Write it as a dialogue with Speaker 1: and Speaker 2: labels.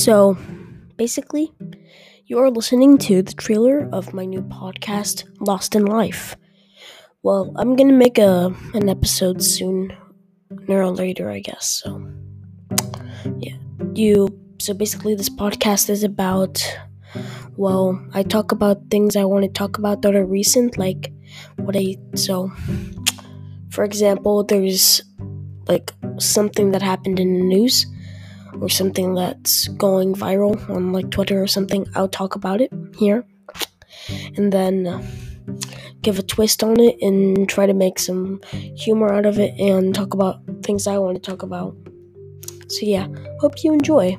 Speaker 1: So, basically, you are listening to the trailer of my new podcast, Lost in Life. Well, I'm gonna make a an episode soon, or later, I guess. So, yeah, you. So basically, this podcast is about. Well, I talk about things I want to talk about that are recent, like what I. So, for example, there's like something that happened in the news or something that's going viral on like Twitter or something, I'll talk about it here. And then uh, give a twist on it and try to make some humor out of it and talk about things I want to talk about. So yeah, hope you enjoy.